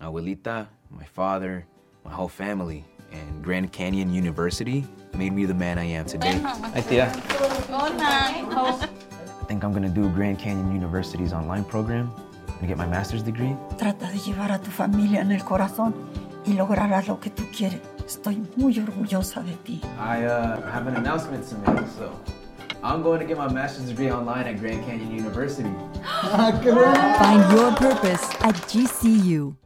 Abuelita, my father, my whole family, and Grand Canyon University made me the man I am today. Hi, Tia. I think I'm gonna do Grand Canyon University's online program and get my master's degree. Trata de llevar a tu familia en el corazón y lograrás lo que tú quieres. Estoy muy orgullosa de ti. I uh, have an announcement to make, so I'm going to get my master's degree online at Grand Canyon University. Find your purpose at GCU.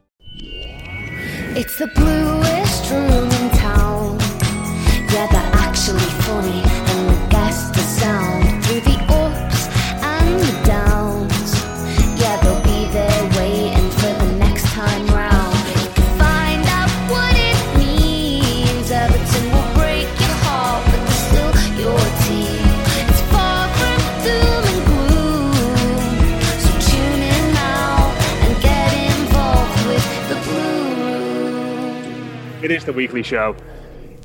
It's the bluest room in town. Yeah, they're actually funny, It is the weekly show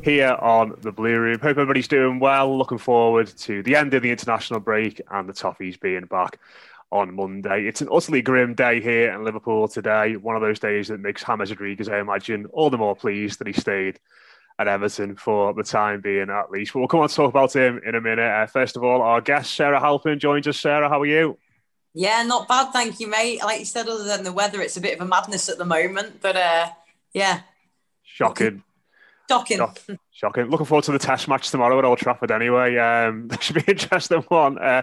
here on the Blue Room. Hope everybody's doing well. Looking forward to the end of the international break and the Toffees being back on Monday. It's an utterly grim day here in Liverpool today. One of those days that makes James Rodriguez, I imagine, all the more pleased that he stayed at Everton for the time being, at least. But we'll come on to talk about him in a minute. Uh, first of all, our guest, Sarah Halpin, joins us. Sarah, how are you? Yeah, not bad, thank you, mate. Like you said, other than the weather, it's a bit of a madness at the moment, but uh, yeah, Shocking. shocking. Shock- Shocking. Looking forward to the test match tomorrow at Old Trafford anyway. Um, that should be an interesting one. Uh,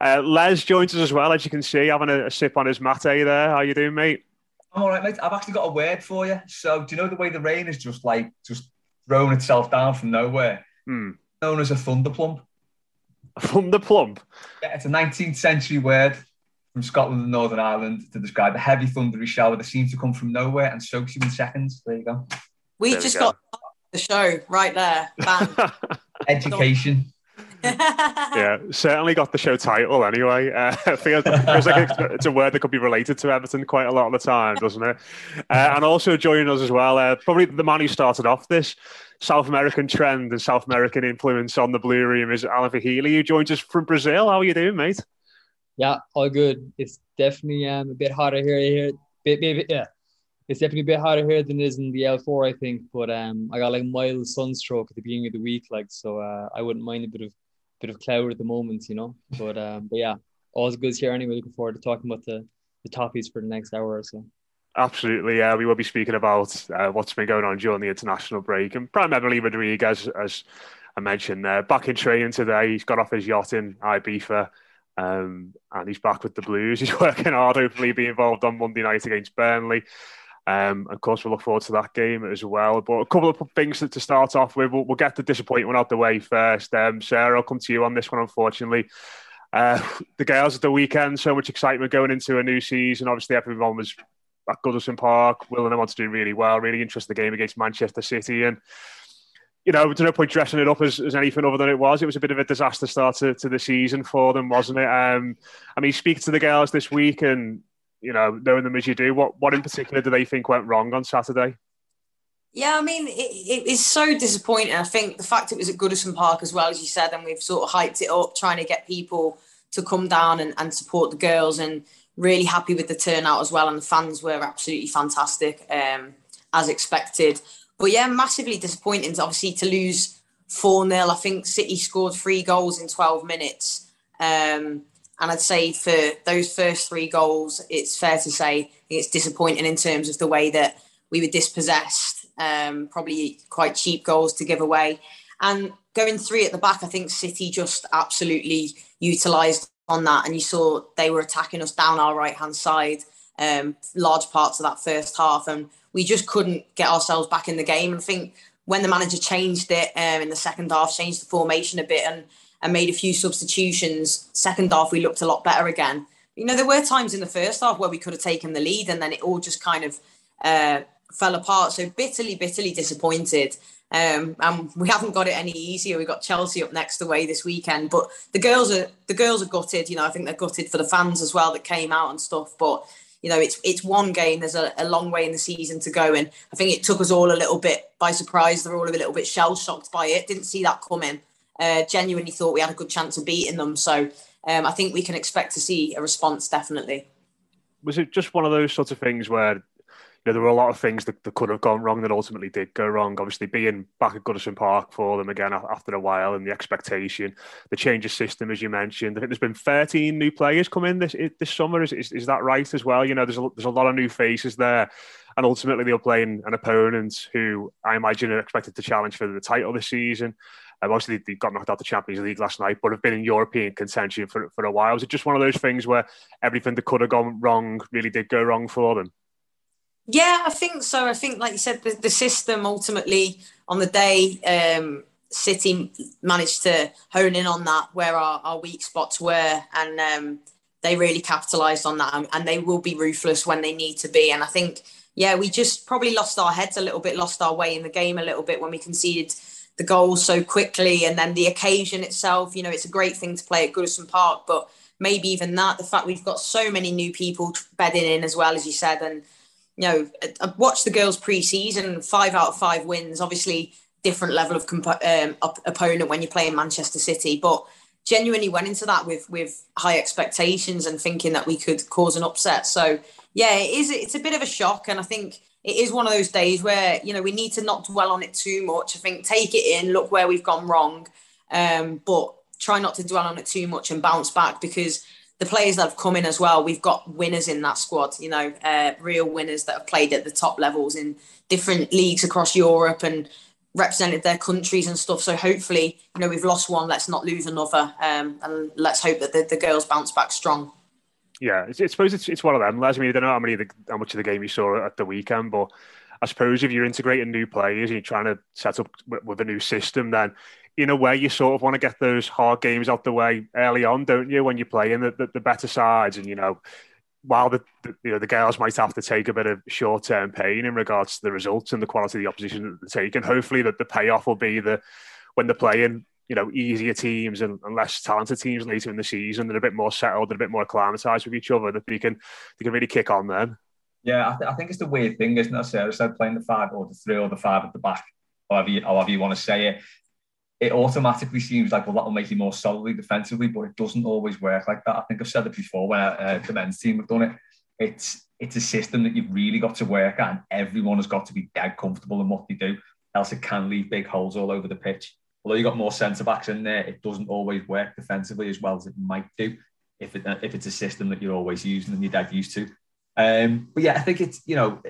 uh, Les joins us as well, as you can see, having a, a sip on his mate there. How you doing, mate? I'm all right, mate. I've actually got a word for you. So, do you know the way the rain is just like just thrown itself down from nowhere? Hmm. Known as a thunderplump. Thunderplump? Yeah, it's a 19th century word from Scotland and Northern Ireland to describe a heavy thundery shower that seems to come from nowhere and soaks you in seconds. There you go. We There we just go. got the show right there. Bam. Education. yeah, certainly got the show title anyway. Uh, feels, feels like it's, it's a word that could be related to Everton quite a lot of the time, doesn't it? Uh, and also joining us as well, uh, probably the man who started off this South American trend and South American influence on the Blue Room is Alan Fahili, who joins us from Brazil. How are you doing, mate? Yeah, all good. It's definitely um a bit hotter here. Here, bit, bit, bit- yeah. It's definitely a bit hotter here than it is in the L4, I think. But um, I got like mild sunstroke at the beginning of the week, like so. Uh, I wouldn't mind a bit of bit of cloud at the moment, you know. But um, but yeah, all's good here anyway. Looking forward to talking about the the topics for the next hour or so. Absolutely, yeah. We will be speaking about uh, what's been going on during the international break, and primarily Rodriguez, as I mentioned, uh, back in training today. He's got off his yacht in Ibiza, um, and he's back with the Blues. He's working hard. Hopefully, be involved on Monday night against Burnley. Um, of course, we'll look forward to that game as well. But a couple of things to, to start off with. We'll, we'll get the disappointment out the way first. Um, Sarah, I'll come to you on this one, unfortunately. Uh, the girls at the weekend, so much excitement going into a new season. Obviously, everyone was at Goodison Park, willing them on to do really well. Really interesting the game against Manchester City. And, you know, there's no point dressing it up as, as anything other than it was. It was a bit of a disaster start to, to the season for them, wasn't it? Um, I mean, speak to the girls this week and you know, knowing them as you do, what what in particular do they think went wrong on Saturday? Yeah, I mean, it, it is so disappointing. I think the fact it was at Goodison Park as well, as you said, and we've sort of hyped it up, trying to get people to come down and, and support the girls, and really happy with the turnout as well. And the fans were absolutely fantastic, um, as expected. But yeah, massively disappointing, to, obviously, to lose 4 0. I think City scored three goals in 12 minutes. Um, and I'd say for those first three goals, it's fair to say it's disappointing in terms of the way that we were dispossessed um, probably quite cheap goals to give away. And going three at the back, I think City just absolutely utilised on that. And you saw they were attacking us down our right hand side, um, large parts of that first half. And we just couldn't get ourselves back in the game. And I think when the manager changed it um, in the second half, changed the formation a bit and, and made a few substitutions, second half, we looked a lot better again. You know, there were times in the first half where we could have taken the lead and then it all just kind of uh, fell apart. So bitterly, bitterly disappointed. Um, and we haven't got it any easier. We've got Chelsea up next away this weekend, but the girls are the girls are gutted. You know, I think they're gutted for the fans as well that came out and stuff. But you know, it's it's one game. There's a, a long way in the season to go, and I think it took us all a little bit by surprise. They're all a little bit shell shocked by it. Didn't see that coming. Uh, genuinely thought we had a good chance of beating them. So um, I think we can expect to see a response definitely. Was it just one of those sorts of things where you know, there were a lot of things that, that could have gone wrong that ultimately did go wrong. Obviously, being back at Goodison Park for them again after a while and the expectation, the change of system, as you mentioned. I think there's been 13 new players come in this this summer. Is, is, is that right as well? You know, there's a, there's a lot of new faces there. And ultimately, they're playing an opponent who I imagine are expected to challenge for the title this season. Um, obviously, they got knocked out the Champions League last night, but have been in European contention for, for a while. Was it just one of those things where everything that could have gone wrong really did go wrong for them? Yeah, I think so. I think, like you said, the, the system ultimately on the day, um, City managed to hone in on that where our, our weak spots were, and um, they really capitalised on that. And they will be ruthless when they need to be. And I think, yeah, we just probably lost our heads a little bit, lost our way in the game a little bit when we conceded the goals so quickly. And then the occasion itself, you know, it's a great thing to play at Goodison Park, but maybe even that, the fact we've got so many new people bedding in as well, as you said, and you know, I've watched the girls pre-season, five out of five wins. Obviously, different level of comp- um, op- opponent when you're playing Manchester City, but genuinely went into that with with high expectations and thinking that we could cause an upset. So yeah, it is. It's a bit of a shock, and I think it is one of those days where you know we need to not dwell on it too much. I think take it in, look where we've gone wrong, um, but try not to dwell on it too much and bounce back because the players that have come in as well, we've got winners in that squad, you know, uh, real winners that have played at the top levels in different leagues across Europe and represented their countries and stuff. So hopefully, you know, we've lost one, let's not lose another. Um, and let's hope that the, the girls bounce back strong. Yeah, I suppose it's, it's one of them. Les, I mean, I don't know how, many the, how much of the game you saw at the weekend, but I suppose if you're integrating new players and you're trying to set up with, with a new system, then in a way, you sort of want to get those hard games out the way early on, don't you? When you're playing the, the, the better sides, and you know, while the, the, you know the girls might have to take a bit of short term pain in regards to the results and the quality of the opposition that they take, and hopefully that the payoff will be the when they're playing you know easier teams and, and, less talented teams later in the season, they're a bit more settled, they're a bit more acclimatized with each other, that they can they can really kick on then. Yeah, I, th- I think it's the weird thing, isn't it? Sarah said playing the five or the three or the five at the back, however you, however you want to say it it automatically seems like well that'll make you more solidly defensively, but it doesn't always work like that. I think I've said it before when uh, the men's team have done it. It's it's a system that you've really got to work at, and everyone has got to be dead comfortable in what they do, else it can leave big holes all over the pitch. Although you've got more centre backs in there, it doesn't always work defensively as well as it might do if it if it's a system that you're always using and you're used to. Um, but yeah, I think it's you know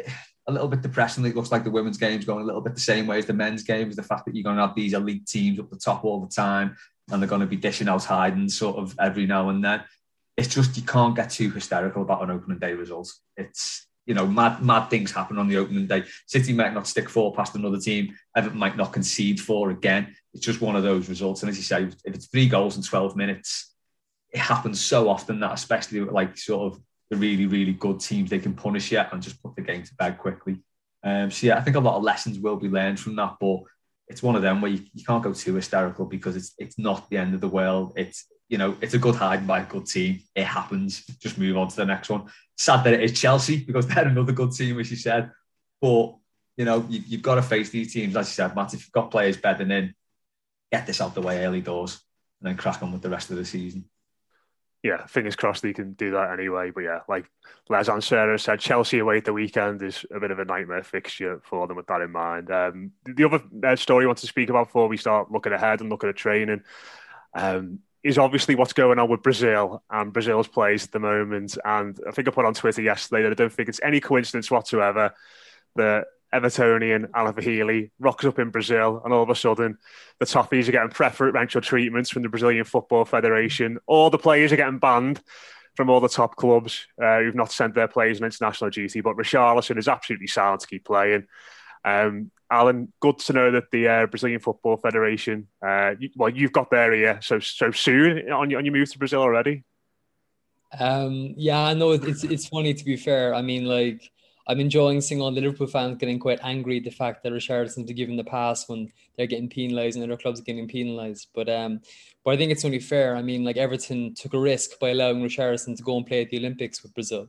a little bit depressingly. It looks like the women's game's going a little bit the same way as the men's game. Is the fact that you're going to have these elite teams up the top all the time, and they're going to be dishing out hiding sort of every now and then. It's just you can't get too hysterical about an opening day result. It's you know mad mad things happen on the opening day. City might not stick four past another team. Everton might not concede four again. It's just one of those results. And as you say, if it's three goals in 12 minutes, it happens so often that especially like sort of the really, really good teams they can punish you and just put the game to bed quickly. Um, so yeah, I think a lot of lessons will be learned from that, but it's one of them where you, you can't go too hysterical because it's it's not the end of the world. It's you know, it's a good hide by a good team. It happens. Just move on to the next one. Sad that it is Chelsea because they're another good team, as you said. But you know, you, have got to face these teams, as you said, Matt. If you've got players bedding in, get this out the way early doors, and then crack on with the rest of the season. Yeah, fingers crossed they can do that anyway. But yeah, like Les and said, Chelsea away at the weekend is a bit of a nightmare fixture for them with that in mind. Um, the other uh, story I want to speak about before we start looking ahead and looking at training um, is obviously what's going on with Brazil and Brazil's plays at the moment. And I think I put on Twitter yesterday that I don't think it's any coincidence whatsoever that Evertonian Healy rocks up in Brazil, and all of a sudden, the Toffees are getting preferential treatments from the Brazilian Football Federation. All the players are getting banned from all the top clubs uh, who've not sent their players on international duty. But Richarlison is absolutely sound to keep playing. Um, Alan, good to know that the uh, Brazilian Football Federation, uh, you, well, you've got there here so so soon on your, on your move to Brazil already. Um, yeah, I know it's it's funny to be fair. I mean, like I'm enjoying seeing all the Liverpool fans getting quite angry at the fact that Richarlison to give him the pass when they're getting penalised and other clubs are getting penalised. But um, but I think it's only fair. I mean, like Everton took a risk by allowing Richarlison to go and play at the Olympics with Brazil.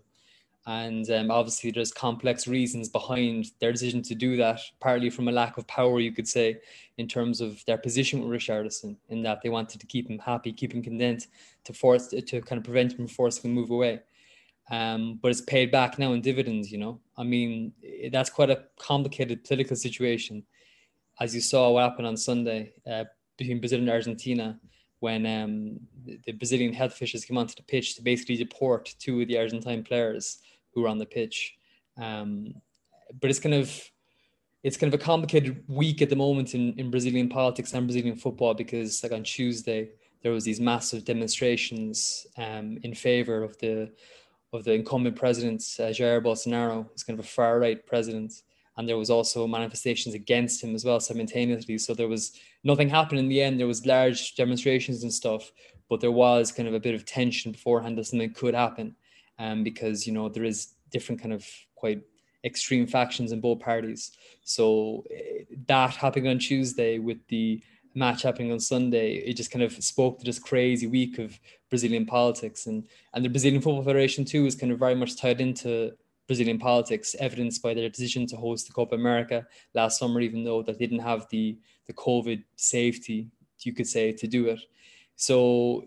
And um, obviously, there's complex reasons behind their decision to do that, partly from a lack of power, you could say, in terms of their position with Richarlison, in that they wanted to keep him happy, keep him content, to force to kind of prevent him from forcing him move away um, but it's paid back now in dividends. You know, I mean, that's quite a complicated political situation, as you saw what happened on Sunday uh, between Brazil and Argentina when um, the Brazilian health officials came onto the pitch to basically deport two of the Argentine players who were on the pitch. Um, but it's kind of it's kind of a complicated week at the moment in, in Brazilian politics and Brazilian football because like on Tuesday there was these massive demonstrations um, in favor of the of the incumbent president, uh, Jair Bolsonaro, is kind of a far right president. And there was also manifestations against him as well simultaneously. So there was nothing happened in the end. There was large demonstrations and stuff, but there was kind of a bit of tension beforehand that something could happen, um, because you know there is different kind of quite extreme factions in both parties. So uh, that happening on Tuesday with the match happening on Sunday, it just kind of spoke to this crazy week of Brazilian politics. And, and the Brazilian Football Federation, too, is kind of very much tied into Brazilian politics, evidenced by their decision to host the Copa America last summer, even though they didn't have the, the COVID safety, you could say, to do it. So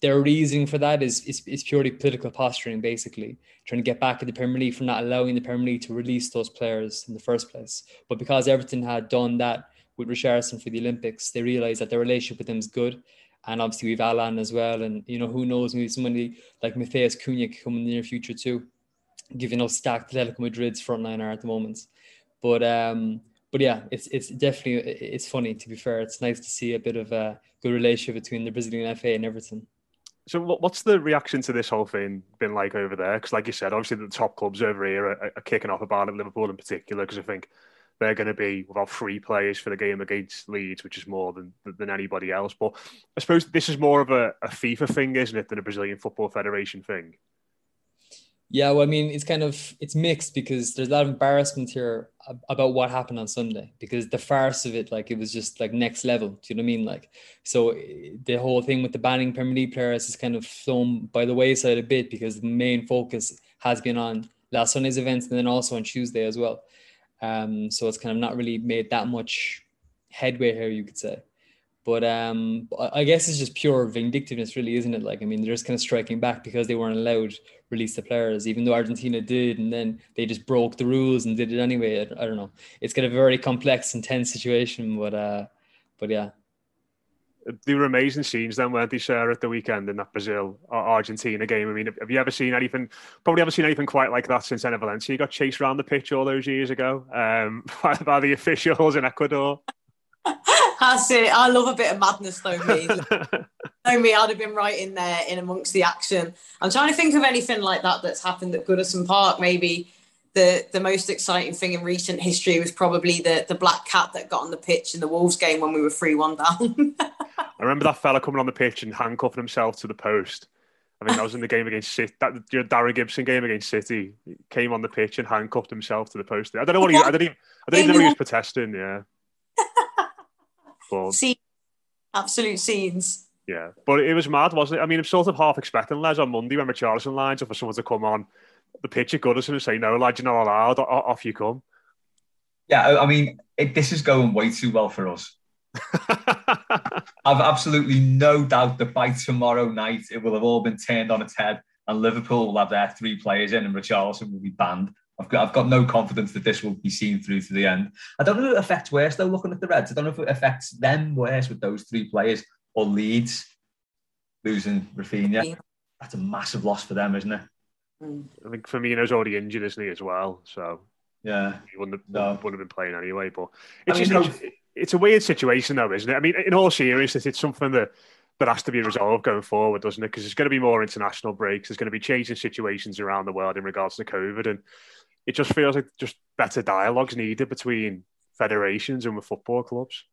their reasoning for that is, is, is purely political posturing, basically, trying to get back at the Premier League for not allowing the Premier League to release those players in the first place. But because Everton had done that with Richarlison for the Olympics, they realize that their relationship with him is good. And obviously we've Alan as well. And, you know, who knows, maybe somebody like Matheus Cunha could come in the near future too, given how stacked Atletico Madrid's front line are at the moment. But, um, but yeah, it's it's definitely it's funny to be fair. It's nice to see a bit of a good relationship between the Brazilian FA and Everton. So, what's the reaction to this whole thing been like over there? Because, like you said, obviously the top clubs over here are, are kicking off about it, Liverpool in particular, because I think they're going to be without three players for the game against Leeds, which is more than than anybody else. But I suppose this is more of a, a FIFA thing, isn't it, than a Brazilian Football Federation thing? Yeah, well, I mean, it's kind of it's mixed because there's a lot of embarrassment here about what happened on Sunday because the farce of it, like it was just like next level. Do you know what I mean? Like, so the whole thing with the banning Premier League players is kind of thrown by the wayside a bit because the main focus has been on last Sunday's events and then also on Tuesday as well. Um, so it's kind of not really made that much headway here, you could say. But um, I guess it's just pure vindictiveness, really, isn't it? Like, I mean, they're just kind of striking back because they weren't allowed release the players, even though Argentina did, and then they just broke the rules and did it anyway. I, don't know. It's kind of a very complex, intense situation, but uh, but yeah, they were amazing scenes then, weren't they, Sarah, at the weekend in that Brazil Argentina game? I mean, have you ever seen anything? Probably ever seen anything quite like that since Enner Valencia got chased around the pitch all those years ago um, by, by the officials in Ecuador. That's it. I love a bit of madness, though, me. know me, I'd have been right in there, in amongst the action. I'm trying to think of anything like that that's happened at Goodison Park. Maybe the the most exciting thing in recent history was probably the the black cat that got on the pitch in the Wolves game when we were three one down. I remember that fella coming on the pitch and handcuffing himself to the post. I think that was in the game against City. That Darren Gibson game against City he came on the pitch and handcuffed himself to the post. I don't know what he. I don't even. I don't even know he was protesting. Yeah. but, See, absolute scenes. Yeah, but it was mad, wasn't it? I mean, I'm sort of half expecting Les on Monday when Richarlison lines up for someone to come on the pitch at Goodison and say, "No, lad, you're not allowed. Off you come." Yeah, I mean, it, this is going way too well for us. I've absolutely no doubt that by tomorrow night it will have all been turned on its head, and Liverpool will have their three players in, and Richarlison will be banned. I've got, I've got no confidence that this will be seen through to the end. I don't know if it affects worse though. Looking at the Reds, I don't know if it affects them worse with those three players or Leeds losing Raphinha. That's a massive loss for them, isn't it? I think Firmino's already injured, isn't he, as well? So yeah, he wouldn't have, no. wouldn't have been playing anyway. But it's I mean, just it's, it's, a weird situation, though, isn't it? I mean, in all seriousness, it's something that that has to be resolved going forward, doesn't it? Because there's going to be more international breaks. There's going to be changing situations around the world in regards to COVID, and it just feels like just better dialogues needed between federations and with football clubs.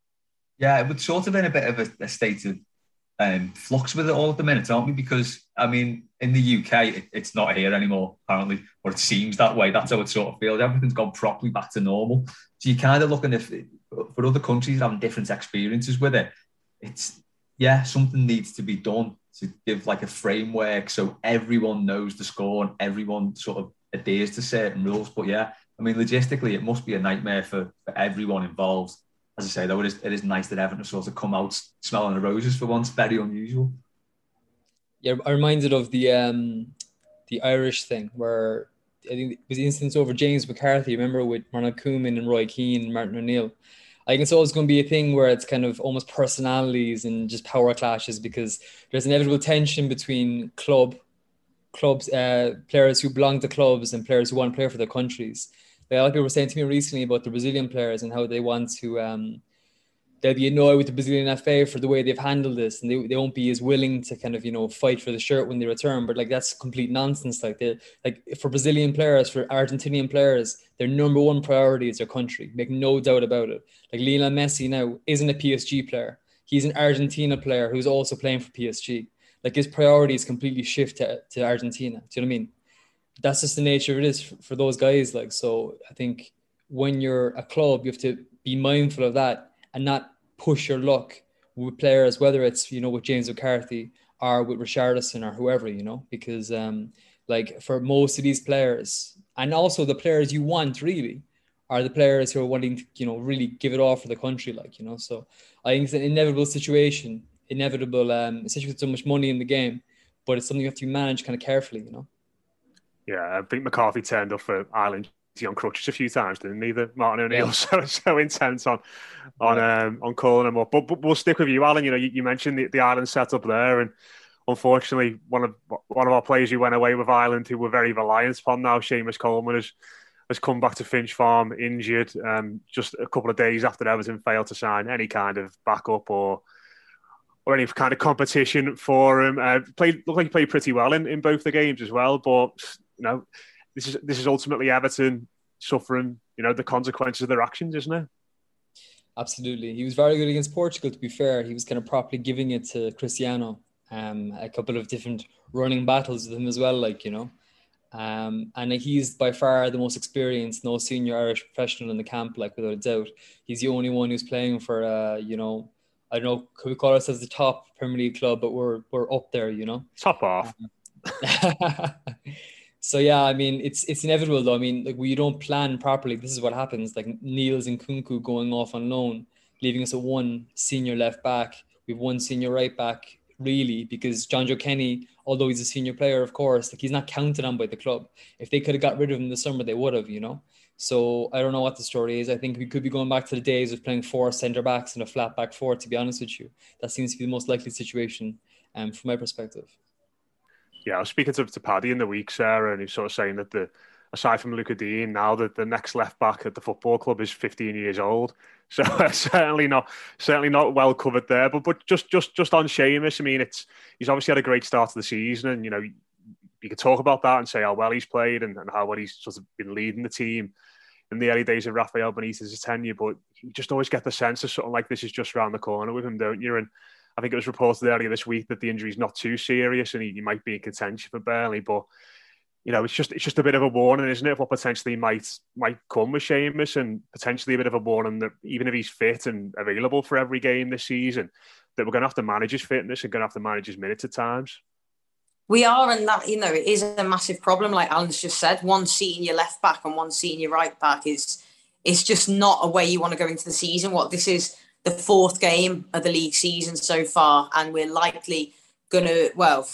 Yeah, it would sort of in a bit of a, a state of um, flux with it all at the minute, aren't we? Because I mean, in the UK, it, it's not here anymore, apparently, or it seems that way. That's how it sort of feels. Everything's gone properly back to normal. So you're kind of looking if for other countries having different experiences with it. It's yeah, something needs to be done to give like a framework so everyone knows the score and everyone sort of adheres to certain rules. But yeah, I mean, logistically, it must be a nightmare for, for everyone involved as I say, though, it is, it is nice that Everton have sort of come out smelling the roses for once. Very unusual. Yeah, I'm reminded of the um, the Irish thing where I think it was the instance over James McCarthy. Remember with Ronald Koeman and Roy Keane and Martin O'Neill. I think it's always going to be a thing where it's kind of almost personalities and just power clashes because there's inevitable tension between club clubs, uh, players who belong to clubs and players who want to play for their countries a lot of people were saying to me recently about the Brazilian players and how they want to um, they'll be annoyed with the Brazilian FA for the way they've handled this, and they, they won't be as willing to kind of you know fight for the shirt when they return. But like that's complete nonsense. Like they like for Brazilian players, for Argentinian players, their number one priority is their country. Make no doubt about it. Like Lionel Messi now isn't a PSG player. He's an Argentina player who's also playing for PSG. Like his priorities completely shift to, to Argentina. Do you know what I mean? That's just the nature of it is for those guys. Like, so I think when you're a club, you have to be mindful of that and not push your luck with players, whether it's, you know, with James McCarthy or with Richarlison or whoever, you know, because um, like for most of these players and also the players you want really are the players who are wanting to, you know, really give it all for the country, like, you know. So I think it's an inevitable situation, inevitable, um, especially with so much money in the game, but it's something you have to manage kind of carefully, you know. Yeah, I think McCarthy turned up for Ireland on crutches a few times, didn't he? The Martin O'Neill yeah. so so intense on on um, on calling him up. But, but we'll stick with you, Alan. You know, you, you mentioned the, the Ireland setup there, and unfortunately, one of one of our players who went away with Ireland, who were very reliant upon now, Seamus Coleman, has has come back to Finch Farm injured, um, just a couple of days after Everton failed to sign any kind of backup or or any kind of competition for him. Uh, played looked like he played pretty well in, in both the games as well, but you know, this is this is ultimately Everton suffering, you know, the consequences of their actions, isn't it? Absolutely. He was very good against Portugal, to be fair. He was kind of properly giving it to Cristiano. Um, a couple of different running battles with him as well, like, you know. Um, and he's by far the most experienced, no senior Irish professional in the camp, like without a doubt. He's the only one who's playing for, uh, you know, I don't know, could we call ourselves the top Premier League club, but we're we're up there, you know. Top off. Um, so yeah, I mean, it's it's inevitable though. I mean, like you don't plan properly, this is what happens. Like Niels Nkounkou going off on loan, leaving us a one senior left back. We've one senior right back, really, because Jonjoe Kenny, although he's a senior player, of course, like he's not counted on by the club. If they could have got rid of him this summer, they would have, you know. So I don't know what the story is. I think we could be going back to the days of playing four centre backs and a flat back four. To be honest with you, that seems to be the most likely situation, um, from my perspective yeah, I was speaking to, to Paddy in the week, Sarah, and he's sort of saying that the aside from Lucas Digne, now that the next left back at the football club is 15 years old, so uh, certainly not certainly not well covered there. But but just just just on Seamus, I mean, it's he's obviously had a great start to the season, and you know you could talk about that and say how well he's played and, and how well he's sort of been leading the team in the early days of Rafael Benitez's tenure. But you just always get the sense of something like this is just around the corner with him, don't you? And I think it was reported earlier this week that the injury is not too serious and he, he, might be in contention for Burnley. But you know, it's just it's just a bit of a warning, isn't it? What potentially might might come with Seamus, and potentially a bit of a warning that even if he's fit and available for every game this season, that we're going to have to manage his fitness and going to have to manage his minutes at times. We are, and that you know, it is a massive problem. Like Alan's just said, one seat in your left back and one seat in your right back is it's just not a way you want to go into the season. What this is the fourth game of the league season so far, and we're likely gonna well,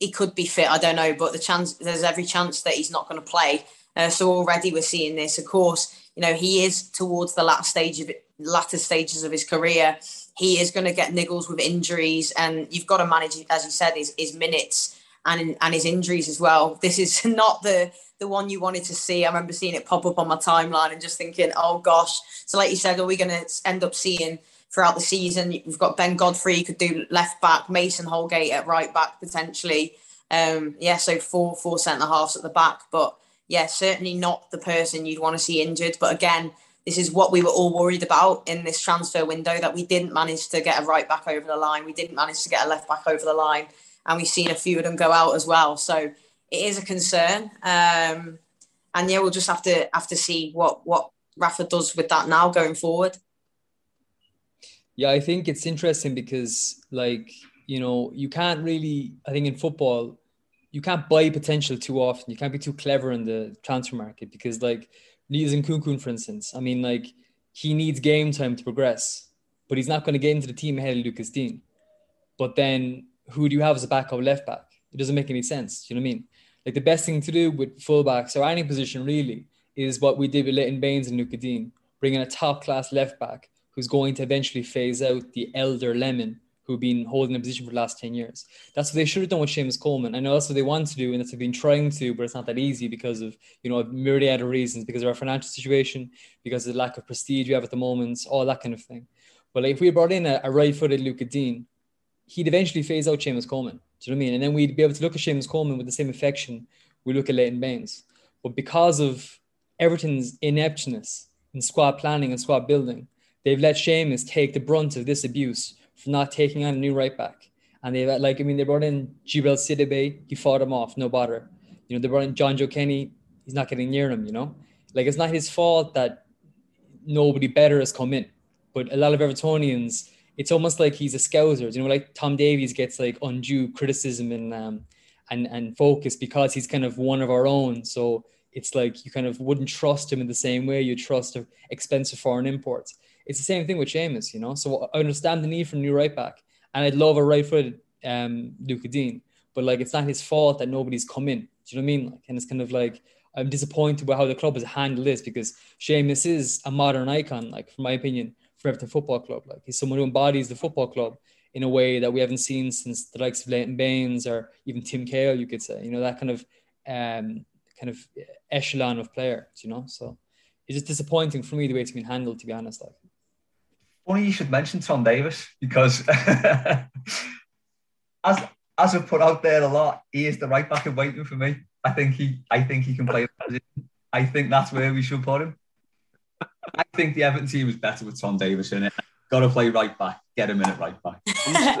he could be fit, I don't know, but the chance there's every chance that he's not going to play. Uh, so already we're seeing this. Of course, you know he is towards the last stage of latter stages of his career. He is going to get niggles with injuries, and you've got to manage, as you said, his, his minutes and and his injuries as well. This is not the the one you wanted to see. I remember seeing it pop up on my timeline and just thinking, oh gosh. So like you said, are we going to end up seeing throughout the season? We've got Ben Godfrey could do left back, Mason Holgate at right back potentially. Um, yeah, so four four centre halves at the back, but yeah, certainly not the person you'd want to see injured. But again, this is what we were all worried about in this transfer window that we didn't manage to get a right back over the line, we didn't manage to get a left back over the line and we've seen a few of them go out as well. So it is a concern. Um, and yeah, we'll just have to have to see what what Rafa does with that now going forward. Yeah, I think it's interesting because like you know you can't really. I think in football, you can't buy potential too often. You can't be too clever in the transfer market because like Niels Nkounkou, for instance. I mean, like he needs game time to progress, but he's not going to get into the team ahead of Lucas Digne. But then who do you have as a backup left back? It doesn't make any sense. You know what I mean? Like the best thing to do with fullbacks or any position really is what we did with Leighton Baines and Lucas Digne, bringing a top class left back who's going to eventually phase out the elder Lemon who've been holding the position for the last 10 years. That's what they should have done with Seamus Coleman. I know that's what they want to do and that's what they've been trying to, but it's not that easy because of, you know, a myriad of reasons, because of our financial situation, because of the lack of prestige we have at the moment, all that kind of thing. But like if we brought in a, a right-footed Lucas Digne, he'd eventually phase out Seamus Coleman. Do you know what I mean? And then we'd be able to look at Seamus Coleman with the same affection we look at Leighton Baines. But because of Everton's ineptness in squad planning and squad building, they've let Seamus take the brunt of this abuse for not taking on a new right back. And they've like, I mean, they brought in Djibril Sidibe, he fought him off, no bother. You know, they brought in Jonjoe Kenny, he's not getting near him, you know? Like it's not his fault that nobody better has come in. But a lot of Evertonians it's almost like he's a scouser. You know, like Tom Davies gets like undue criticism and um, and and focus because he's kind of one of our own. So it's like you kind of wouldn't trust him in the same way you trust expensive foreign imports. It's the same thing with Seamus, you know. So I understand the need for a new right back, and I'd love a right-footed um, Lucas Digne, but like it's not his fault that nobody's come in. Do you know what I mean? Like, and it's kind of like I'm disappointed with how the club has handled this because Seamus is a modern icon, like from my opinion Everton Football Club. Like he's someone who embodies the football club in a way that we haven't seen since the likes of Leighton Baines or even Tim Cahill, you could say. You know, that kind of um, kind of echelon of players, you know. So it's just disappointing for me the way it's been handled, to be honest. Like funny you should mention Tom Davies because as as I've put out there a lot, he is the right back in waiting for me. I think he I think he can play the position. I think that's where we should put him. I think the Everton team is better with Tom Davies in it. Got to play right back. Get him in at right back.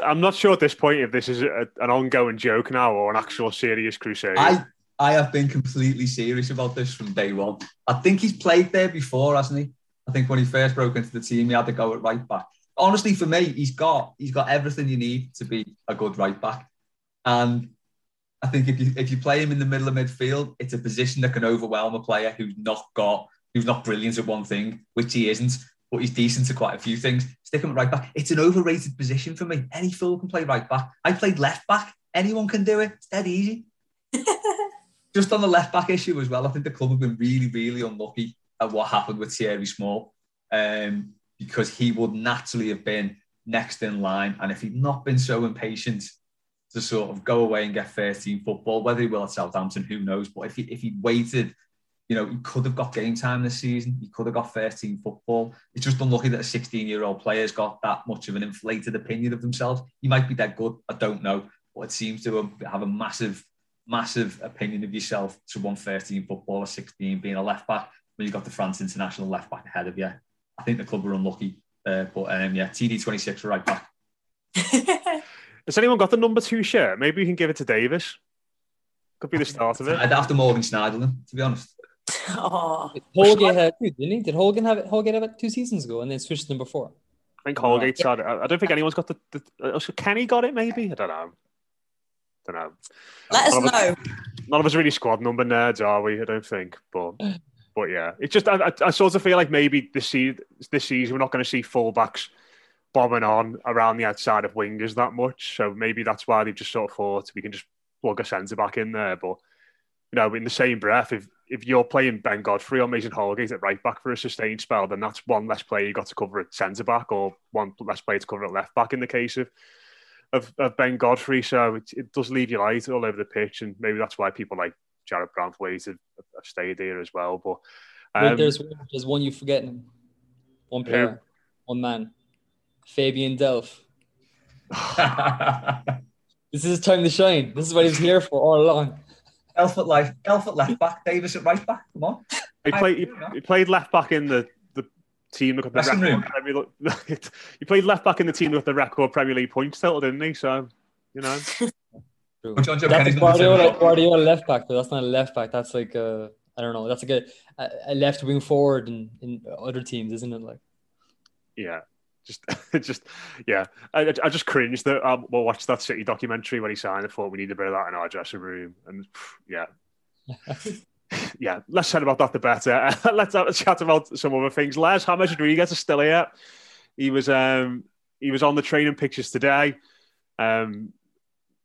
I'm, not sure at this point if this is a, an ongoing joke now or an actual serious crusade. I, I have been completely serious about this from day one. I think he's played there before, hasn't he? I think when he first broke into the team, he had to go at right back. Honestly, for me, he's got he's got everything you need to be a good right back. And I think if you if you play him in the middle of midfield, it's a position that can overwhelm a player who's not got who's not brilliant at one thing, which he isn't, but he's decent at quite a few things. Stick him at right back. It's an overrated position for me. Any fool can play right back. I played left back. Anyone can do it. It's dead easy. Just on the left back issue as well, I think the club have been really, really unlucky at what happened with Thierry Small um, because he would naturally have been next in line. And if he'd not been so impatient to sort of go away and get 13 football, whether he will at Southampton, who knows? But if he if he'd waited you know, he could have got game time this season. He could have got first team football. It's just unlucky that a 16 year old player's got that much of an inflated opinion of themselves. He might be that good. I don't know. But it seems to have a massive, massive opinion of yourself to one 13 footballer, 16 being a left back when you've got the France international left back ahead of you. I think the club were unlucky. Uh, but um, yeah, TD26 for right back. Has anyone got the number two shirt? Maybe we can give it to Davies. Could be the start of it. I'd have to Morgan Schneiderlin, to be honest. Oh, Holgate had two, didn't he? Did Hogan have it? Holgate have it two seasons ago, and then switched to number four. I think Holgate's had it. I don't think anyone's got the. the uh, Kenny got it, maybe? I don't know. I don't know. Let us know. Of us, none of us really squad number nerds, are we? I don't think. But but yeah, it's just I, I, I sort of feel like maybe this season, this season we're not going to see fullbacks bombing on around the outside of wingers that much. So maybe that's why they've just sort of thought we can just plug a centre back in there. But you know, in the same breath, if if you're playing Ben Godfrey or Mason Holgate at right back for a sustained spell, then that's one less player you got to cover at centre back, or one less player to cover at left back in the case of of, of Ben Godfrey. So it, it, does leave you light all over the pitch, and maybe that's why people like Jarrad Branthwaite have, have stayed there as well. But um, there's there's one you're forgetting, one player, one man, Fabian Delph. this is his time to shine. This is what he was here for all along. Elf at left, Elf at left back, Davies at right back. Come on. He played. He, he, played left back in the the team that got the record Premier, League. he played left back in the team with the record Premier League points total, didn't he? So you know. John Joe that's Guardiola, Guardiola left back, but that's not a left back. That's like a I don't know. That's like a, a left wing forward in, in other teams, isn't it? Like. Yeah, just just yeah. I, I just cringed that um, we'll watch that city documentary when he signed I thought we need a bit of that in our dressing room and yeah. Yeah less said about that the better. Let's have a chat about some other things. Les James Rodriguez is still here? He was um he was on the training pictures today. Um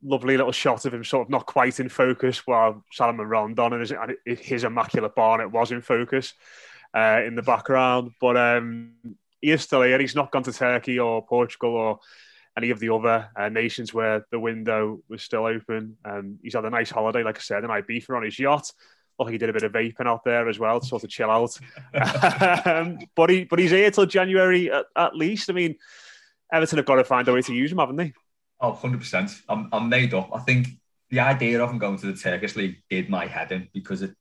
lovely little shot of him sort of not quite in focus while Salomon Rondon and his, his immaculate barnet was in focus uh, in the background. But um he is still here. He's not gone to Turkey or Portugal or any of the other uh, nations where the window was still open. Um, he's had a nice holiday, like I said, in Ibiza on his yacht. Look, he did a bit of vaping out there as well to sort of chill out. um, but he, but he's here till January at, at, least. I mean, Everton have got to find a way to use him, haven't they? Oh, 100%. I'm, I'm made up. I think the idea of him going to the Turkish league did my head in because it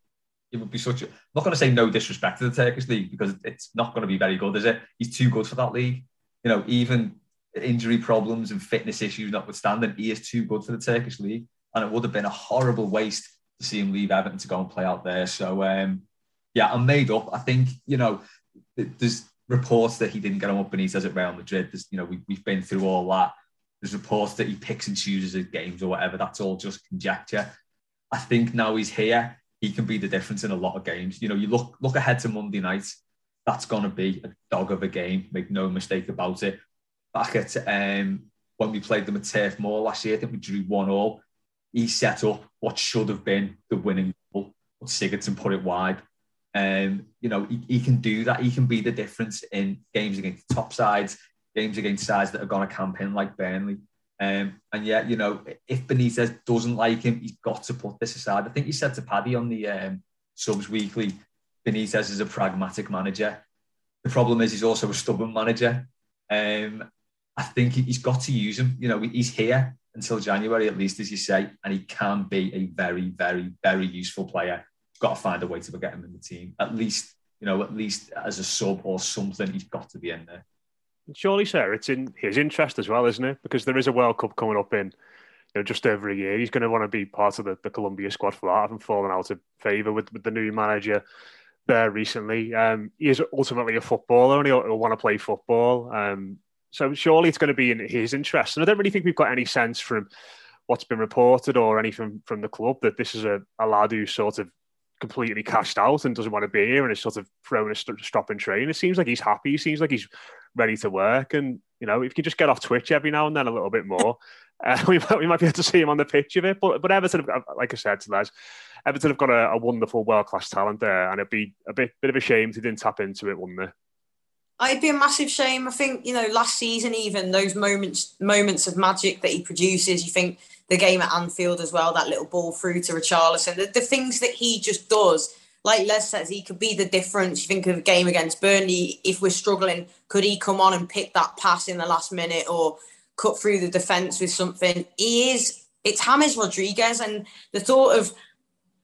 it would be such a, I'm not going to say no disrespect to the Turkish league because it's not going to be very good, is it? He's too good for that league. You know, even injury problems and fitness issues notwithstanding, he is too good for the Turkish league. And it would have been a horrible waste to see him leave Everton to go and play out there. So, um, yeah, I'm made up. I think, you know, there's reports that he didn't get on with Benitez at Real Madrid. There's, you know, we, we've been through all that. There's reports that he picks and chooses his games or whatever. That's all just conjecture. I think now he's here he can be the difference in a lot of games. You know, you look look ahead to Monday night. That's going to be a dog of a game. Make no mistake about it. Back at um, when we played them at Turf Moor last year, I think we drew one all. He set up what should have been the winning goal, but Sigurdsson put it wide. Um, you know, he, he can do that. He can be the difference in games against top sides, games against sides that are going to camp in like Burnley. Um, and yet, you know, if Benitez doesn't like him, he's got to put this aside. I think he said to Paddy on the um, Subs Weekly, Benitez is a pragmatic manager. The problem is he's also a stubborn manager. Um, I think he's got to use him. You know, he's here until January, at least, as you say, and he can be a very, very, very useful player. Got to find a way to get him in the team. At least, you know, at least as a sub or something, he's got to be in there. Surely, sir, it's in his interest as well, isn't it? Because there is a World Cup coming up in you know, just over a year. He's going to want to be part of the, the Colombia squad for that. Having fallen out of favour with, with the new manager there recently. Um, he is ultimately a footballer and he'll, he'll want to play football. Um, so surely it's going to be in his interest. And I don't really think we've got any sense from what's been reported or anything from the club that this is a, a lad who's sort of completely cashed out and doesn't want to be here and is sort of thrown a st- stop and train. It seems like he's happy. He seems like he's ready to work. And, you know, if you just get off Twitch every now and then a little bit more, uh, we, might, we might be able to see him on the pitch of it. But, but Everton, have, like I said to Les, Everton have got a, a wonderful world class talent there. And it'd be a bit, bit of a shame if they didn't tap into it, wouldn't it? It'd be a massive shame. I think, you know, last season, even those moments moments of magic that he produces, you think the game at Anfield as well, that little ball through to Richarlison, the, the things that he just does like Les says, he could be the difference. You think of a game against Burnley, if we're struggling, could he come on and pick that pass in the last minute or cut through the defence with something? He is, it's James Rodriguez. And the thought of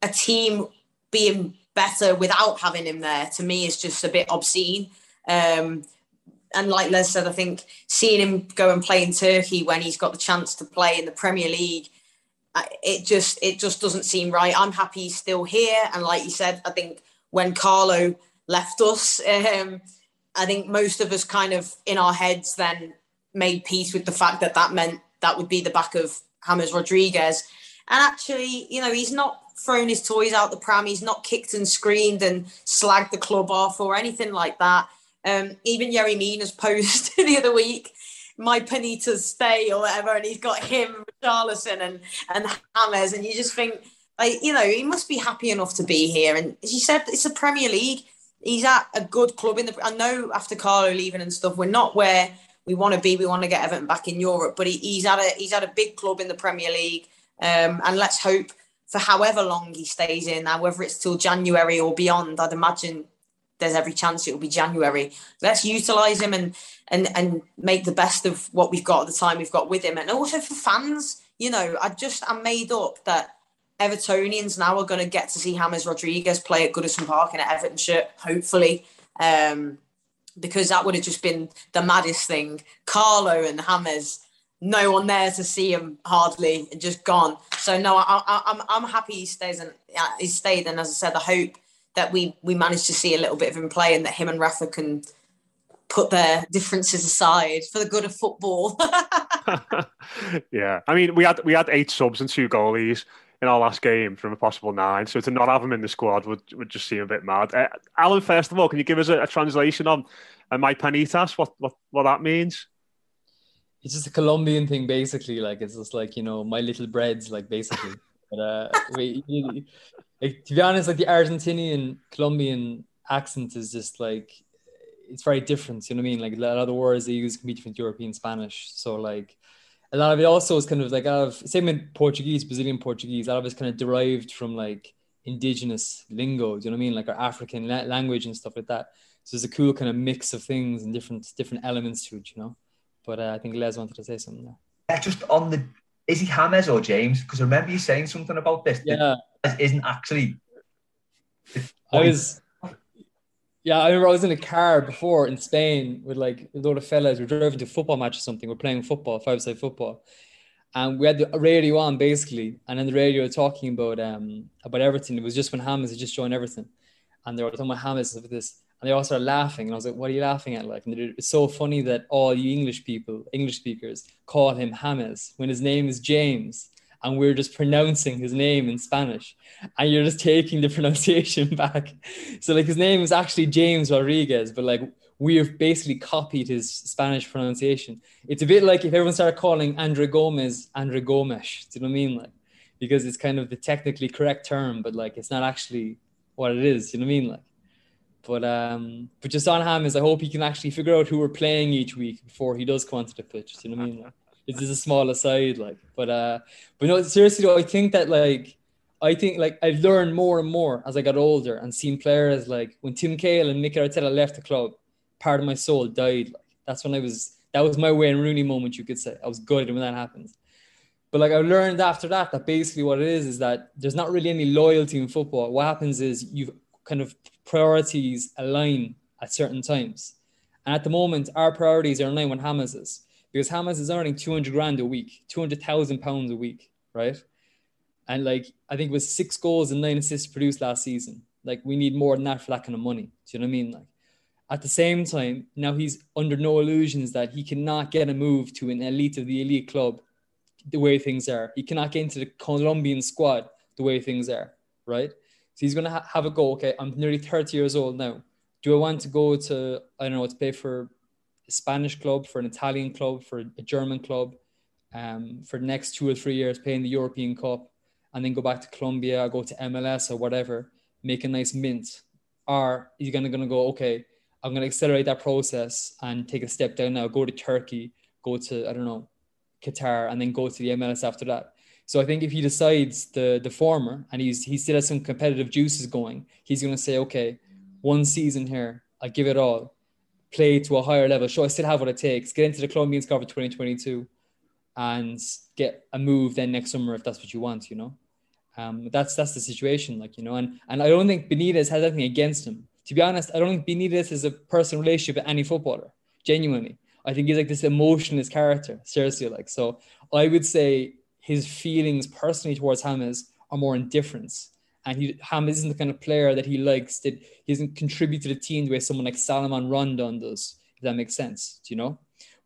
a team being better without having him there to me is just a bit obscene. Um, and like Les said, I think seeing him go and play in Turkey when he's got the chance to play in the Premier League it just it just doesn't seem right. I'm happy he's still here, and like you said, I think when Carlo left us, um, I think most of us kind of in our heads then made peace with the fact that that meant that would be the back of James Rodriguez. And actually, you know, he's not thrown his toys out the pram. He's not kicked and screamed and slagged the club off or anything like that. Um, even Yerry Mina's post the other week, my Panita stay or whatever, and he's got him, Charlison and and Hammers, and you just think, like, you know, he must be happy enough to be here. And as you said, it's a Premier League. He's at a good club in the. I know after Carlo leaving and stuff, we're not where we want to be. We want to get Everton back in Europe, but he, he's at a he's at a big club in the Premier League, um, and let's hope for however long he stays in now, whether it's till January or beyond. I'd imagine there's every chance it will be January. Let's utilise him and and and make the best of what we've got at the time we've got with him, and also for fans. You know, I just I'm made up that Evertonians now are going to get to see James Rodriguez play at Goodison Park in an Everton shirt, hopefully, um, because that would have just been the maddest thing. Carlo and James, no one there to see him hardly, and just gone. So no, I, I, I'm I'm happy he stays and uh, he stayed, and as I said, I hope that we we manage to see a little bit of him play and that him and Rafa can put their differences aside for the good of football. yeah, I mean, we had we had eight subs and two goalies in our last game from a possible nine, so to not have him in the squad would, would just seem a bit mad. Uh, Alan, first of all, can you give us a, a translation on uh, my panitas? What what what that means? It's just a Colombian thing, basically. Like it's just like you know, my little breads, like basically. but uh, we, like, to be honest, like the Argentinian Colombian accent is just like it's very different. You know what I mean? Like a lot of the words they use can be different European Spanish. So like a lot of it also is kind of like out of same in Portuguese, Brazilian Portuguese. A lot of it's kind of derived from like indigenous lingo. Do you know what I mean? Like our African la- language and stuff like that. So there's a cool kind of mix of things and different different elements to it. You know. But uh, I think Les wanted to say something there. Yeah, just on the is he James or James? Because I remember you saying something about this. Yeah, isn't actually. I was yeah, I remember I was in a car before in Spain with like a lot of fellas. We were driving to football match or something. We're playing football, five side football, and we had the radio on basically. And then the radio talking about um about Everton. It was just when James had just joined Everton, and they were talking about James with this, and they all started laughing. And I was like, "What are you laughing at?" Like, and it's so funny that all you English people, English speakers, call him James when his name is James and we're just pronouncing his name in Spanish, and you're just taking the pronunciation back. So like his name is actually James Rodriguez, but like we've basically copied his Spanish pronunciation. It's a bit like if everyone started calling Andre Gomez Andre Gomes. Do you know what I mean? Like because it's kind of the technically correct term, but like it's not actually what it is. You know what I mean? Like. But um, but just on is I hope he can actually figure out who we're playing each week before he does come onto the pitch. Do you know what I mean? Like, is a small aside, like. But uh, but no, seriously though, I think that like I think like I've learned more and more as I got older and seen players like when Tim Cahill and Mikel Arteta left the club, part of my soul died. Like that's when I was that was my Wayne Rooney moment, you could say. I was good when that happened. But like I learned after that that basically what it is is that there's not really any loyalty in football. What happens is you've kind of priorities align at certain times. And at the moment, our priorities are line with James's because James is earning 200 grand a week, 200,000 pounds a week, right? And like, I think it was six goals and nine assists produced last season. Like, we need more than that for that kind of money. Do you know what I mean? Like, at the same time, now he's under no illusions that he cannot get a move to an elite of the elite club the way things are. He cannot get into the Colombian squad the way things are, right? So he's going to ha- have a go. Okay, I'm nearly 30 years old now. Do I want to go to, I don't know, to pay for Spanish club, for an Italian club, for a German club, um, for the next two or three years, playing the European Cup, and then go back to Colombia, go to MLS or whatever, make a nice mint? Or he gonna, gonna go, okay, I'm gonna accelerate that process and take a step down now, go to Turkey, go to, I don't know, Qatar, and then go to the MLS after that. So I think if he decides the the former and he's he still has some competitive juices going, he's gonna say, okay, one season here, I give it all play to a higher level, show I still have what it takes, get into the Colombian squad for 2022 and get a move then next summer if that's what you want, you know. Um, that's that's the situation, like you know, and and I don't think Benitez has anything against him. To be honest, I don't think Benitez is a personal relationship with any footballer. Genuinely, I think he's like this emotionless character. Seriously, like so, I would say his feelings personally towards James are more indifference, And he Ham isn't the kind of player that he likes that he doesn't contribute to the team the way someone like Salomon Rondon does, if that makes sense. You know?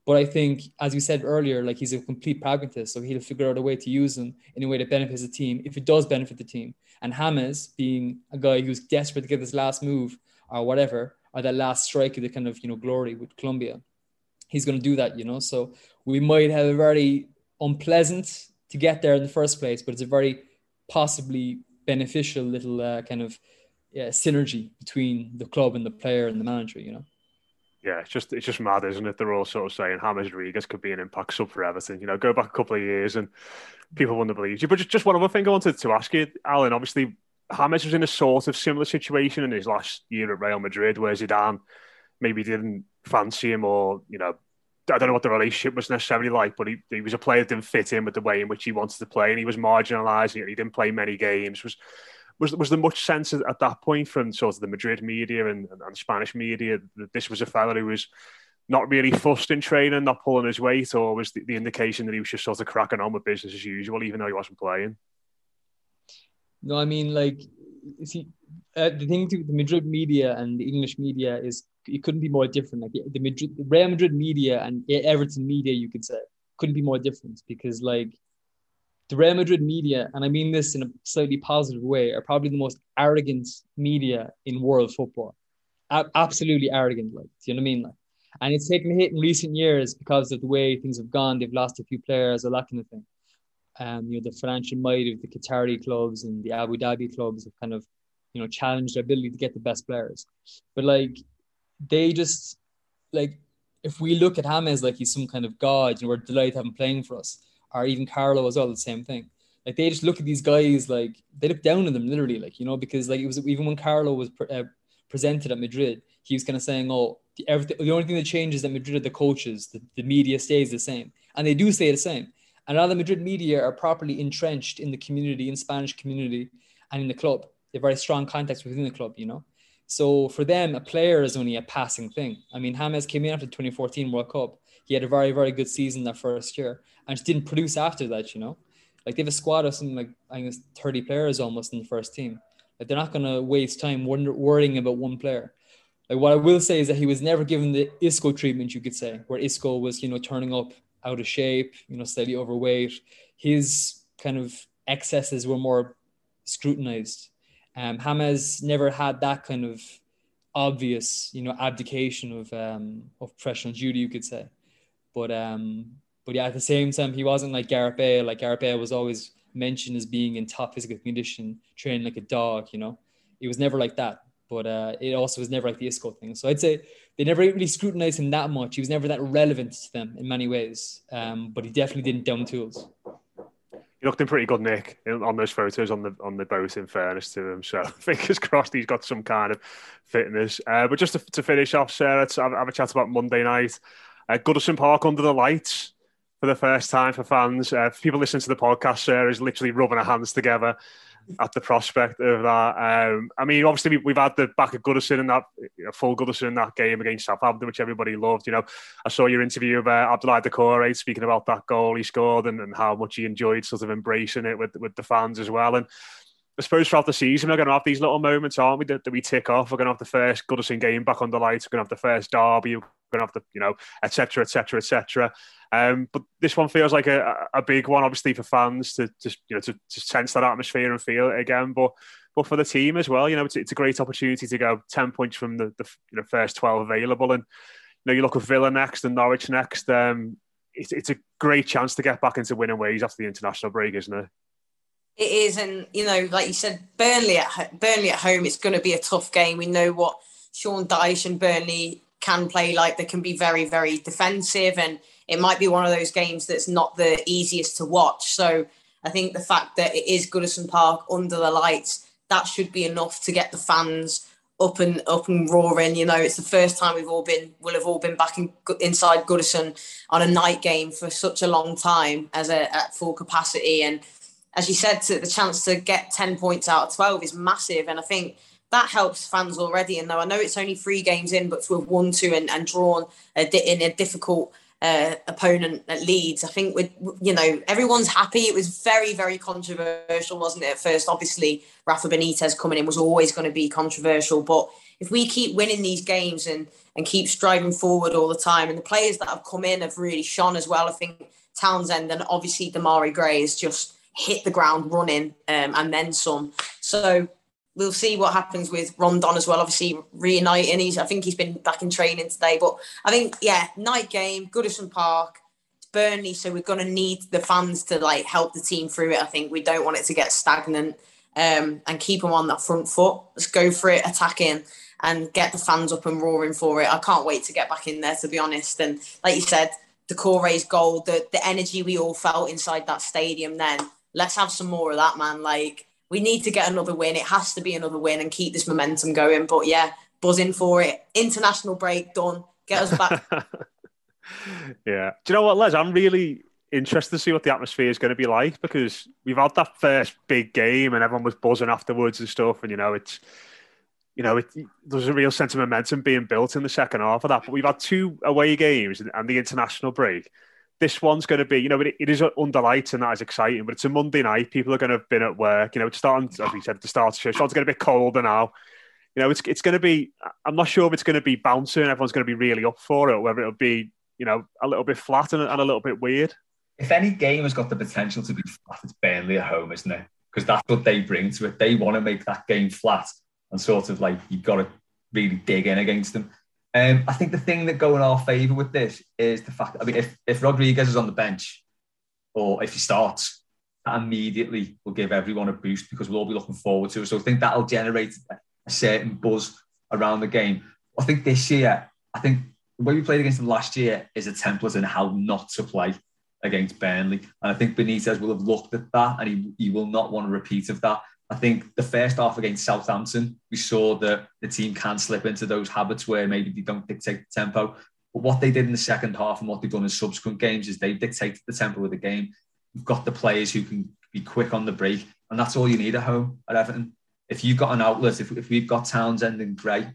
But I think, as you said earlier, like he's a complete pragmatist, so he'll figure out a way to use him in a way that benefits the team if it does benefit the team. And James, being a guy who's desperate to get this last move or whatever, or that last strike of the kind of you know glory with Colombia, he's going to do that. You know, so we might have a very unpleasant to get there in the first place, but it's a very possibly beneficial little uh, kind of yeah, synergy between the club and the player and the manager. You know yeah, it's just it's just mad, isn't it? They're all sort of saying James Rodriguez could be an impact sub for Everton. You know, go back a couple of years and people wouldn't believe you. But just, just one other thing I wanted to ask you, Alan. Obviously, James was in a sort of similar situation in his last year at Real Madrid, where Zidane maybe didn't fancy him, or you know, I don't know what the relationship was necessarily like, but he, he was a player that didn't fit in with the way in which he wanted to play, and he was marginalising it. He didn't play many games. Was was was there much sense at that point from sort of the Madrid media and, and, and Spanish media that this was a fella who was not really fussed in training, not pulling his weight, or was the, the indication that he was just sort of cracking on with business as usual, even though he wasn't playing? No, I mean, like, see, uh, the thing to the Madrid media and the English media is it couldn't be more different. Like the Madrid, Real Madrid media and Everton media, you could say, couldn't be more different because, like, the Real Madrid media, and I mean this in a slightly positive way, are probably the most arrogant media in world football. A- absolutely arrogant, like, do you know what I mean? Like, and it's taken a hit in recent years because of the way things have gone. They've lost a few players, all that kind of thing. Um, you know, the financial might of the Qatari clubs and the Abu Dhabi clubs have kind of, you know, challenged their ability to get the best players. But like, they just like, if we look at James like he's some kind of god, you know, we're delighted to have him playing for us or even Carlo as well, the same thing. Like they just look at these guys like they look down on them literally, like you know, because like it was even when Carlo was pre- uh, presented at Madrid, he was kind of saying, "Oh, the, everything, the only thing that changes at Madrid are the coaches. The, the media stays the same, and they do stay the same. And now the Madrid media are properly entrenched in the community, in Spanish community, and in the club. They have very strong contacts within the club, you know. So for them, a player is only a passing thing. I mean, James came in after 2014 World Cup he had a very, very good season that first year and just didn't produce after that, you know. Like they have a squad of something like I think it's 30 players almost in the first team. Like they're not gonna waste time worrying about one player. Like what I will say is that he was never given the Isco treatment, you could say, where Isco was, you know, turning up out of shape, you know, slightly overweight. His kind of excesses were more scrutinized. Um, James never had that kind of obvious, you know, abdication of um, of professional duty, you could say. But um, but yeah, at the same time, he wasn't like Gareth Bale. Like Gareth Bale was always mentioned as being in top physical condition, training like a dog. You know, he was never like that. But uh, it also was never like the Isco thing. So I'd say they never really scrutinized him that much. He was never that relevant to them in many ways. Um, but he definitely didn't down tools. He looked in pretty good nick on those photos on the on the boat. In fairness to him, so fingers crossed he's got some kind of fitness. Uh, but just to, to finish off, Sarah, let's have, have a chat about Monday night. Uh, Goodison Park under the lights for the first time for fans. Uh, people listening to the podcast, Sarah is literally rubbing her hands together at the prospect of that. Um, I mean, obviously, we've had the back of Goodison in that you know, full Goodison in that game against Southampton, which everybody loved. You know, I saw your interview of uh, Abdoulaye Doucouré speaking about that goal he scored and, and how much he enjoyed sort of embracing it with with the fans as well. And I suppose throughout the season, we're going to have these little moments, aren't we, that, that we tick off. We're going to have the first Goodison game back on the lights. We're going to have the first derby. Going to the, you know, etc., etc., etc. But this one feels like a, a big one, obviously, for fans to just, you know, to, to sense that atmosphere and feel it again. But but for the team as well, you know, it's, it's a great opportunity to go 10 points from the, the you know, first 12 available. And, you know, you look at Villa next and Norwich next. Um, it's, it's a great chance to get back into winning ways after the international break, isn't it? It is, and you know, like you said, Burnley at Burnley at home, it's going to be a tough game. We know what Sean Dyche and Burnley can play like. They can be very, very defensive, and it might be one of those games that's not the easiest to watch. So I think the fact that it is Goodison Park under the lights, that should be enough to get the fans up and up and roaring. You know, it's the first time we've all been, we'll have all been back in, inside Goodison on a night game for such a long time as a at full capacity and as you said, the chance to get 10 points out of 12 is massive. And I think that helps fans already. And though I know it's only three games in, but to have won two and, and drawn a, in a difficult uh, opponent at Leeds. I think with you know everyone's happy. It was very very controversial, wasn't it? At first, obviously Rafa Benitez coming in was always going to be controversial, but if we keep winning these games and and keep striving forward all the time, and the players that have come in have really shone as well. I think Townsend and obviously Demarai Gray has just hit the ground running um, and then some. So we'll see what happens with Rondon as well. Obviously, reuniting. He's I think he's been back in training today. But I think yeah, night game, Goodison Park. Burnley, so we're gonna need the fans to like help the team through it. I think we don't want it to get stagnant um, and keep them on that front foot. Let's go for it, attacking. And get the fans up and roaring for it. I can't wait to get back in there, to be honest. And like you said, the Doucouré's goal, the the energy we all felt inside that stadium. Then let's have some more of that, man. Like we need to get another win. It has to be another win and keep this momentum going. But yeah, buzzing for it. International break done. Get us back. yeah. Do you know what, Les? I'm really interested to see what the atmosphere is going to be like because we've had that first big game and everyone was buzzing afterwards and stuff. And, you know, it's, you know, it, there's a real sense of momentum being built in the second half of that. But we've had two away games and, and the international break this one's going to be, you know, it, it is under lights and that is exciting, but it's a Monday night. People are going to have been at work. You know, it's starting, as we said at the start of the show, it's starting to bit colder now. You know, it's it's going to be. I'm not sure if it's going to be bouncing. Everyone's going to be really up for it, or whether it'll be, you know, a little bit flat and, and a little bit weird. If any game has got the potential to be flat, it's Burnley at home, isn't it? Because that's what they bring to it. They want to make that game flat and sort of like you've got to really dig in against them. Um, I think the thing that go in our favour with this is the fact I mean, if, if Rodriguez is on the bench or if he starts, that immediately will give everyone a boost because we'll all be looking forward to it. So I think that'll generate a certain buzz around the game. I think this year, I think the way we played against them last year is a template in how not to play against Burnley. And I think Benitez will have looked at that and he, he will not want a repeat of that. I think the first half against Southampton, we saw that the team can slip into those habits where maybe they don't dictate the tempo. But what they did in the second half and what they've done in subsequent games is they've dictated the tempo of the game. You've got the players who can be quick on the break, and that's all you need at home at Everton. If you've got an outlet, if, if we've got Townsend and Gray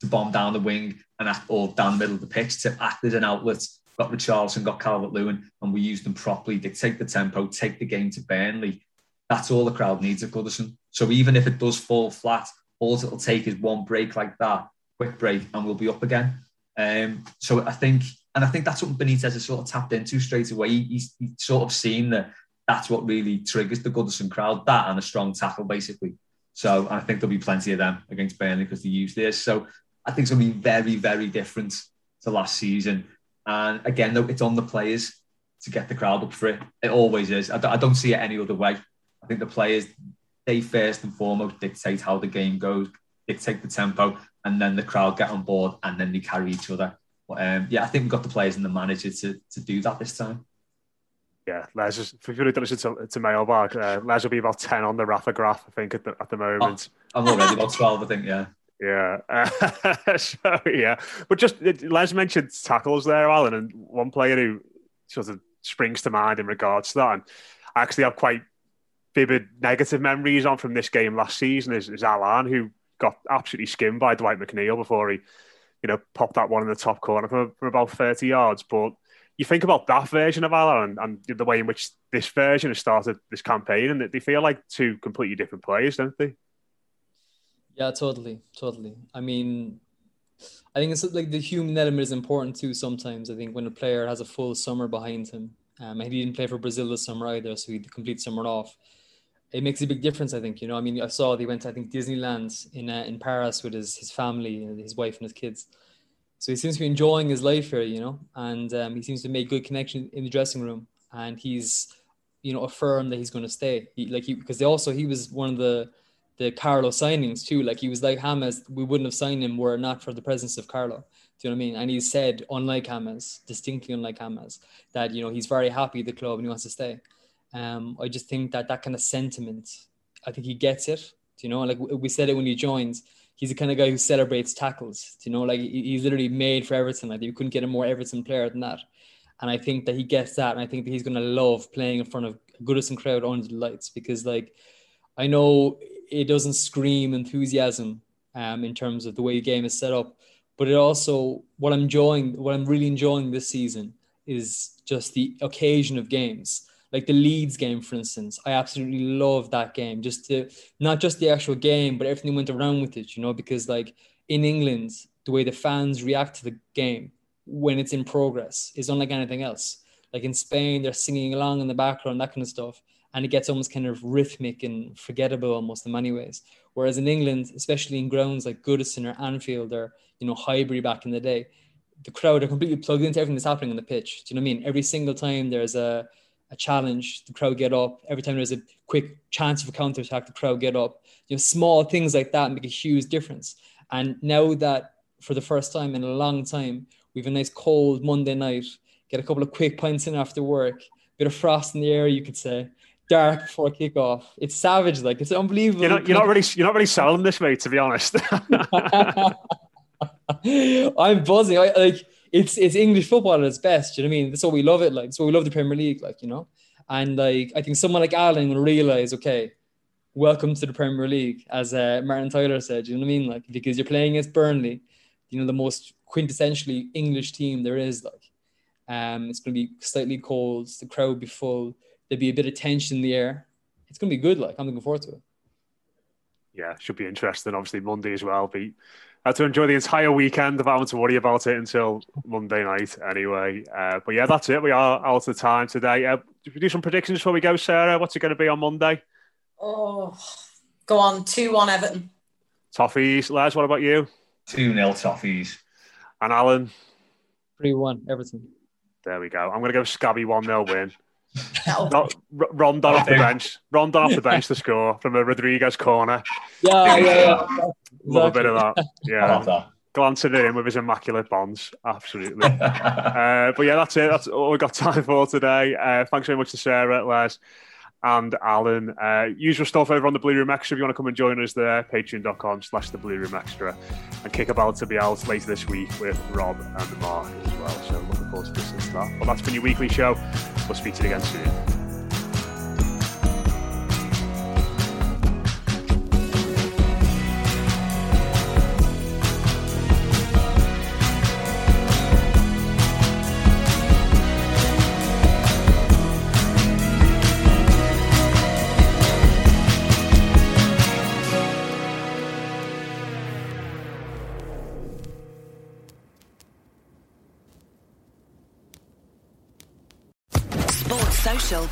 to bomb down the wing and or down the middle of the pitch to act as an outlet, got Richarlison, got Calvert Lewin, and we use them properly, dictate the tempo, take the game to Burnley that's all the crowd needs at Goodison. So even if it does fall flat, all it'll take is one break like that, quick break, and we'll be up again. Um, so I think, and I think that's what Benitez has sort of tapped into straight away. He's, he's sort of seen that that's what really triggers the Goodison crowd, that and a strong tackle, basically. So I think there'll be plenty of them against Burnley because they use this. So I think it's going to be very, very different to last season. And again, though, it's on the players to get the crowd up for it. It always is. I don't see it any other way. I think the players, they first and foremost dictate how the game goes, dictate the tempo, and then the crowd get on board and then they carry each other. But, um, yeah, I think we've got the players and the manager to, to do that this time. Yeah, Les, just, if you're to listen to, to Mailbag, uh, Les will be about 10 on the Rafa graph, I think, at the, at the moment. Oh, I'm already about 12, I think, yeah. Yeah. Uh, so, yeah. But just, Les mentioned tackles there, Alan, and one player who sort of springs to mind in regards to that. And I actually have quite vivid negative memories on from this game last season is, is Allan, who got absolutely skimmed by Dwight McNeil before he, you know, popped that one in the top corner from, from about 30 yards. But you think about that version of Allan and, and, the way in which this version has started this campaign, and they feel like two completely different players, don't they? Yeah, totally, totally. I mean, I think it's like the human element is important too. Sometimes I think when a player has a full summer behind him, um, he didn't play for Brazil this summer either, so he complete summer off it makes a big difference. I think you know. I mean, I saw they went. I think Disneyland in uh, in Paris with his his family, his wife and his kids. So he seems to be enjoying his life here, you know, and um, he seems to make good connection in the dressing room. And he's, you know, affirmed that he's going to stay. He, like he because they also he was one of the the Carlo signings too. Like he was like James, we wouldn't have signed him were it not for the presence of Carlo. Do you know what I mean? And he said, unlike James, distinctly unlike James, that you know he's very happy at the club and he wants to stay. Um, I just think that that kind of sentiment, I think he gets it. You know, like we said it when he joins, he's the kind of guy who celebrates tackles. You know, like he's literally made for Everton. Like you couldn't get a more Everton player than that. And I think that he gets that, and I think that he's going to love playing in front of Goodison crowd under the lights because, like, I know it doesn't scream enthusiasm um, in terms of the way the game is set up, But it also what I'm enjoying, what I'm really enjoying this season is just the occasion of games. Like the Leeds game, for instance, I absolutely love that game. Just to not just the actual game, but everything went around with it, you know, because like in England, the way the fans react to the game when it's in progress is unlike anything else. Like in Spain, they're singing along in the background, that kind of stuff. And it gets almost kind of rhythmic and forgettable almost in many ways. Whereas in England, especially in grounds like Goodison or Anfield or, you know, Highbury back in the day, the crowd are completely plugged into everything that's happening on the pitch. Do you know what I mean? Every single time there's a, a challenge, the crowd get up. Every time there's a quick chance of a counter attack, the crowd get up. You know, small things like that make a huge difference. And now that for the first time in a long time, we have a nice cold Monday night, get a couple of quick pints in after work, bit of frost in the air, you could say. Dark before kickoff. It's savage, like it's unbelievable. You're not, you're not really, you're not really selling this, mate. To be honest. I'm buzzing. I like it's it's English football at its best. You know what I mean? That's what we love it. Like so we love the Premier League. Like you know, and like I think someone like Alan will realize, okay, welcome to the Premier League, as uh, Martin Tyler said. You know what I mean? Like because you're playing against Burnley, you know the most quintessentially English team there is. Like, um, it's going to be slightly cold. The crowd will be full. There'll be a bit of tension in the air. It's going to be good. Like I'm looking forward to it. Yeah, should be interesting. Obviously Monday as well. Be had to enjoy the entire weekend without having to worry about it until Monday night anyway. Uh, but yeah, that's it. We are out of time today. Uh, we do some predictions before we go, Sarah? What's it going to be on Monday? Oh, go on. 2 1 Everton. Toffees. Les, what about you? 2 0 Toffees. And Alan? 3 1 Everton. There we go. I'm going to go Scabby 1 0 win. Not, Rondon off the bench. Rondon off the bench to score from a Rodriguez corner. Yeah, yeah, yeah. Love a bit of that. Yeah. That. Glancing in with his immaculate bonds. Absolutely. uh, but yeah, that's it. That's all we've got time for today. Uh, thanks very much to Sarah, Les, and Alan. Uh, usual stuff over on the Blue Room Extra. If you want to come and join us there, patreon.com slash the Blue Room Extra. And kick about to be out later this week with Rob and Mark as well. So looking forward to listening to that. But that's been your weekly show. We'll speak to you again soon.